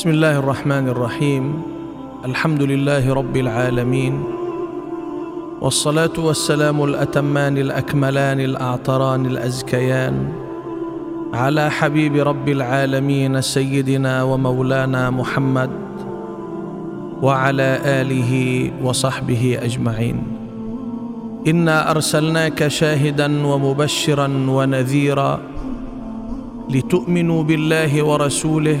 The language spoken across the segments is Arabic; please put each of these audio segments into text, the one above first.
بسم الله الرحمن الرحيم الحمد لله رب العالمين والصلاه والسلام الاتمان الاكملان الاعطران الازكيان على حبيب رب العالمين سيدنا ومولانا محمد وعلى اله وصحبه اجمعين انا ارسلناك شاهدا ومبشرا ونذيرا لتؤمنوا بالله ورسوله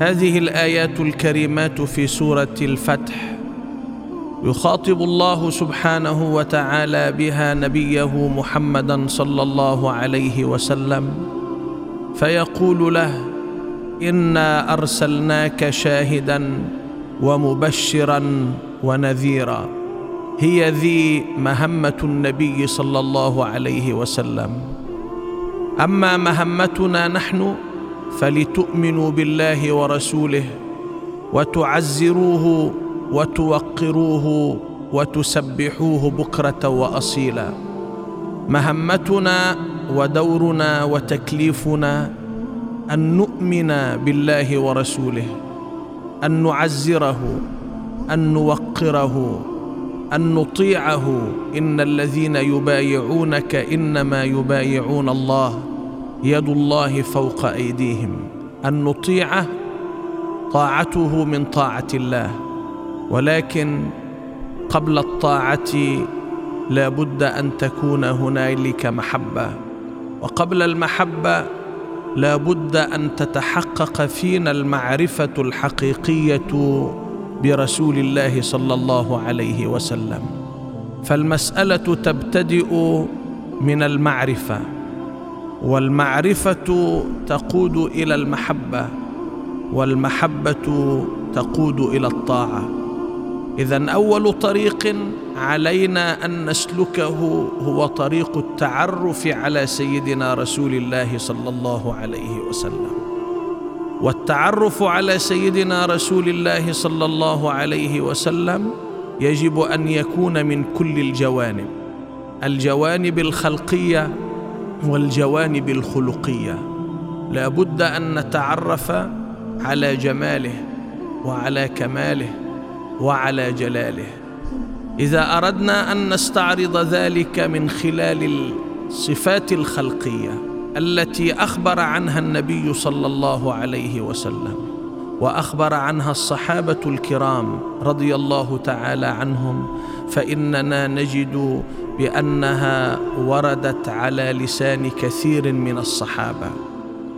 هذه الآيات الكريمات في سورة الفتح. يخاطب الله سبحانه وتعالى بها نبيه محمدا صلى الله عليه وسلم فيقول له إنا أرسلناك شاهدا ومبشرا ونذيرا. هي ذي مهمة النبي صلى الله عليه وسلم. أما مهمتنا نحن فلتؤمنوا بالله ورسوله وتعزروه وتوقروه وتسبحوه بكرة وأصيلا. مهمتنا ودورنا وتكليفنا أن نؤمن بالله ورسوله أن نعزره أن نوقره أن نطيعه. إن الذين يبايعونك إنما يبايعون الله. يد الله فوق أيديهم. أن نطيعه طاعته من طاعة الله. ولكن قبل الطاعة لا بد أن تكون هنالك محبة. وقبل المحبة لا بد أن تتحقق فينا المعرفة الحقيقية برسول الله صلى الله عليه وسلم. فالمسألة تبتدئ من المعرفة. والمعرفة تقود إلى المحبة والمحبة تقود إلى الطاعة. اذا أول طريق علينا أن نسلكه هو طريق التعرف على سيدنا رسول الله صلى الله عليه وسلم. والتعرف على سيدنا رسول الله صلى الله عليه وسلم يجب أن يكون من كل الجوانب. الجوانب الخلقية والجوانب الخلقية. لا بد أن نتعرف على جماله وعلى كماله وعلى جلاله. إذا أردنا أن نستعرض ذلك من خلال الصفات الخلقية التي أخبر عنها النبي صلى الله عليه وسلم وأخبر عنها الصحابة الكرام رضي الله تعالى عنهم فإننا نجد بأنها وردت على لسان كثير من الصحابة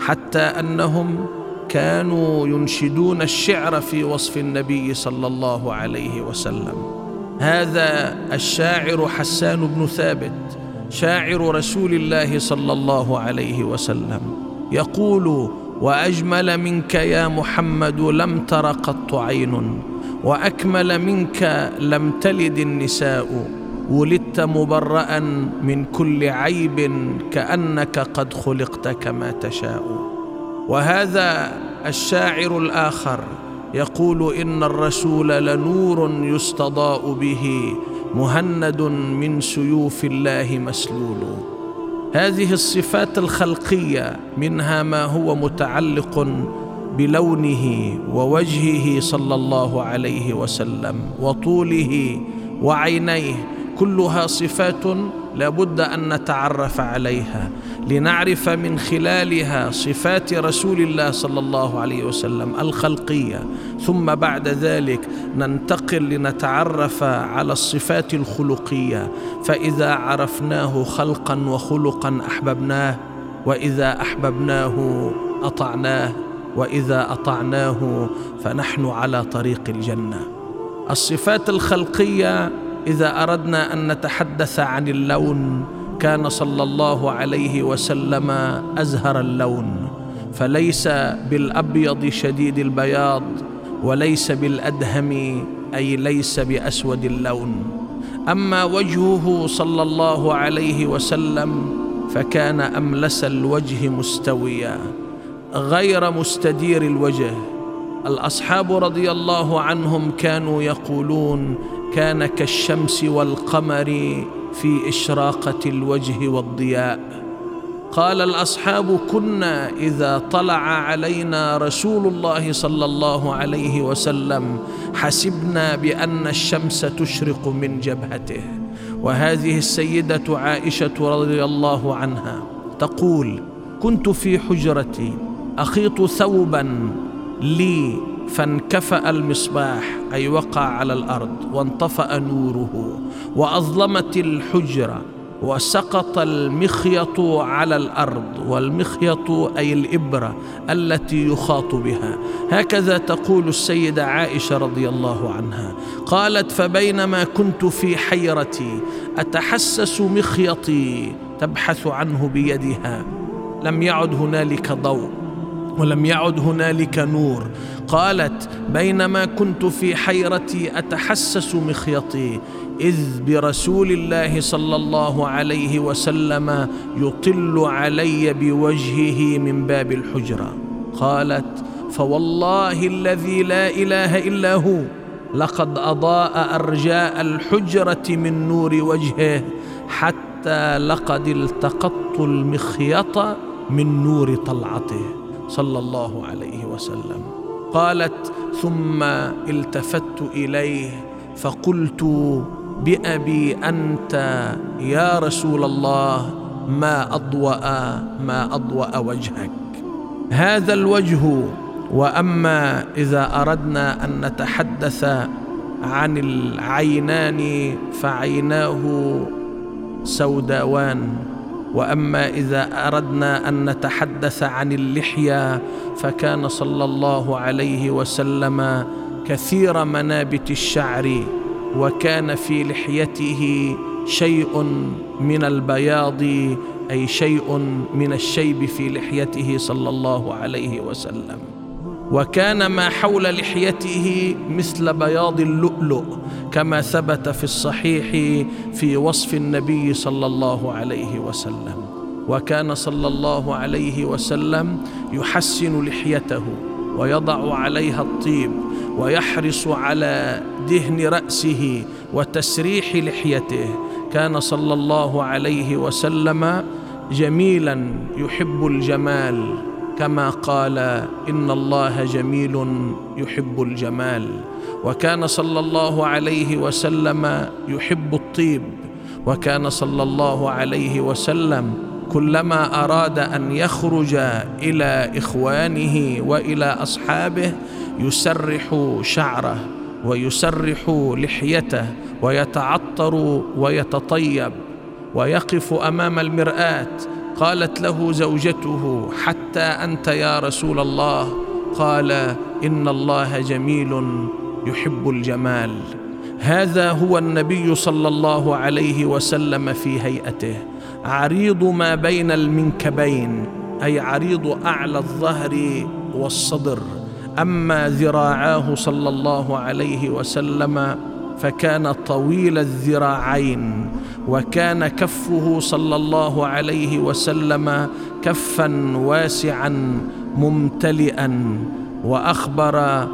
حتى أنهم كانوا ينشدون الشعر في وصف النبي صلى الله عليه وسلم. هذا الشاعر حسان بن ثابت شاعر رسول الله صلى الله عليه وسلم يقول وأجمل منك يا محمد لم تر قط عين وأكمل منك لم تلد النساء ولدت مبرأ من كل عيب كأنك قد خلقت كما تشاء. وهذا الشاعر الآخر يقول إن الرسول لنور يستضاء به مهند من سيوف الله مسلول. هذه الصفات الخلقية منها ما هو متعلق بلونه ووجهه صلى الله عليه وسلم وطوله وعينيه كلها صفات لابد أن نتعرف عليها لنعرف من خلالها صفات رسول الله صلى الله عليه وسلم الخلقية. ثم بعد ذلك ننتقل لنتعرف على الصفات الخلقية. فإذا عرفناه خلقا وخلقا أحببناه وإذا أحببناه أطعناه وإذا أطعناه فنحن على طريق الجنة. الصفات الخلقية إذا أردنا أن نتحدث عن اللون كان صلى الله عليه وسلم أزهر اللون. فليس بالأبيض شديد البياض وليس بالأدهم أي ليس بأسود اللون. أما وجهه صلى الله عليه وسلم فكان أملس الوجه مستويا غير مستدير الوجه. الأصحاب رضي الله عنهم كانوا يقولون كان كالشمس والقمر في إشراقة الوجه والضياء. قال الأصحاب كنا إذا طلع علينا رسول الله صلى الله عليه وسلم حسبنا بأن الشمس تشرق من جبهته. وهذه السيدة عائشة رضي الله عنها تقول كنت في حجرتي أخيط ثوبا لي فانكفأ المصباح أي وقع على الأرض وانطفأ نوره وأظلمت الحجرة وسقط المخيط على الأرض والمخيط أي الإبرة التي يخاط بها. هكذا تقول السيدة عائشة رضي الله عنها. قالت فبينما كنت في حيرتي أتحسس مخيطي تبحث عنه بيدها لم يعد هنالك ضوء. ولم يعد هنالك نور. قالت بينما كنت في حيرتي أتحسس مخيطي إذ برسول الله صلى الله عليه وسلم يطل علي بوجهه من باب الحجرة. قالت فوالله الذي لا إله إلا هو لقد أضاء أرجاء الحجرة من نور وجهه حتى لقد التقطت المخيط من نور طلعته. صلى الله عليه وسلم. قالت ثم التفت إليه فقلت بأبي أنت يا رسول الله ما أضوأ ما أضوأ وجهك. هذا الوجه. وأما إذا أردنا أن نتحدث عن العينان فعيناه سوداوان. وأما إذا أردنا أن نتحدث عن اللحية فكان صلى الله عليه وسلم كثير منابت الشعر وكان في لحيته شيء من البياض أي شيء من الشيب في لحيته صلى الله عليه وسلم. وكان ما حول لحيته مثل بياض اللؤلؤ كما ثبت في الصحيح في وصف النبي صلى الله عليه وسلم. وكان صلى الله عليه وسلم يحسن لحيته ويضع عليها الطيب ويحرص على دهن رأسه وتسريح لحيته. كان صلى الله عليه وسلم جميلا يحب الجمال. كما قال إن الله جميل يحب الجمال وكان صلى الله عليه وسلم يحب الطيب وكان صلى الله عليه وسلم كلما أراد أن يخرج إلى إخوانه وإلى أصحابه يسرح شعره ويسرح لحيته ويتعطر ويتطيب ويقف أمام المرآة قالت له زوجته حتى أنت يا رسول الله. قال إن الله جميل يحب الجمال. هذا هو النبي صلى الله عليه وسلم في هيئته. عريض ما بين المنكبين أي عريض أعلى الظهر والصدر. أما ذراعاه صلى الله عليه وسلم فكان طويل الذراعين وكان كفه صلى الله عليه وسلم كفا واسعا ممتلئا. وأخبر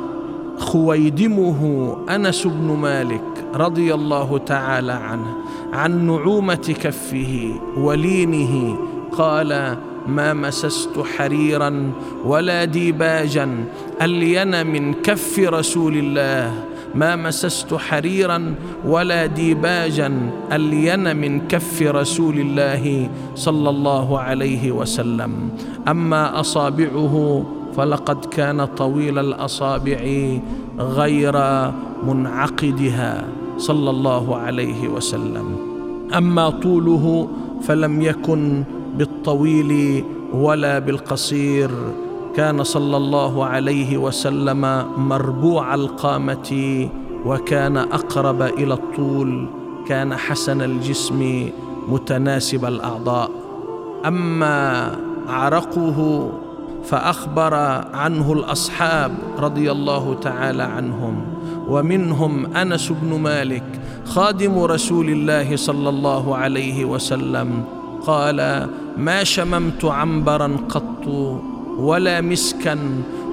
خويدمه أنس بن مالك رضي الله تعالى عنه عن نعومة كفه ولينه قال ما مسست حريرا ولا ديباجا الين من كف رسول الله ما مسست حريرا ولا ديباجا الين من كف رسول الله صلى الله عليه وسلم. أما أصابعه فلقد كان طويل الأصابع غير منعقدها صلى الله عليه وسلم. أما طوله فلم يكن بالطويل ولا بالقصير كان صلى الله عليه وسلم مربوع القامة وكان أقرب إلى الطول كان حسن الجسم متناسب الأعضاء. أما عرقه فأخبر عنه الأصحاب رضي الله تعالى عنهم ومنهم أنس بن مالك خادم رسول الله صلى الله عليه وسلم قال ما شممت عنبرا قط ولا مسكا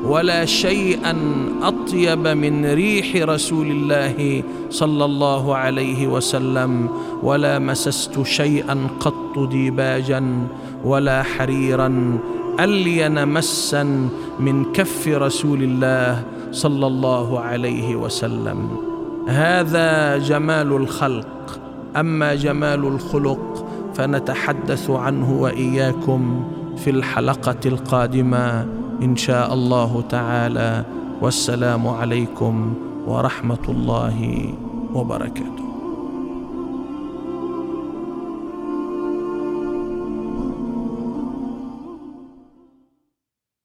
ولا شيئا أطيب من ريح رسول الله صلى الله عليه وسلم ولا مسست شيئا قط ديباجا ولا حريرا ألين مسا من كف رسول الله صلى الله عليه وسلم. هذا جمال الخلق. أما جمال الخلق فنتحدث عنه وإياكم. في الحلقة القادمة إن شاء الله تعالى والسلام عليكم ورحمة الله وبركاته.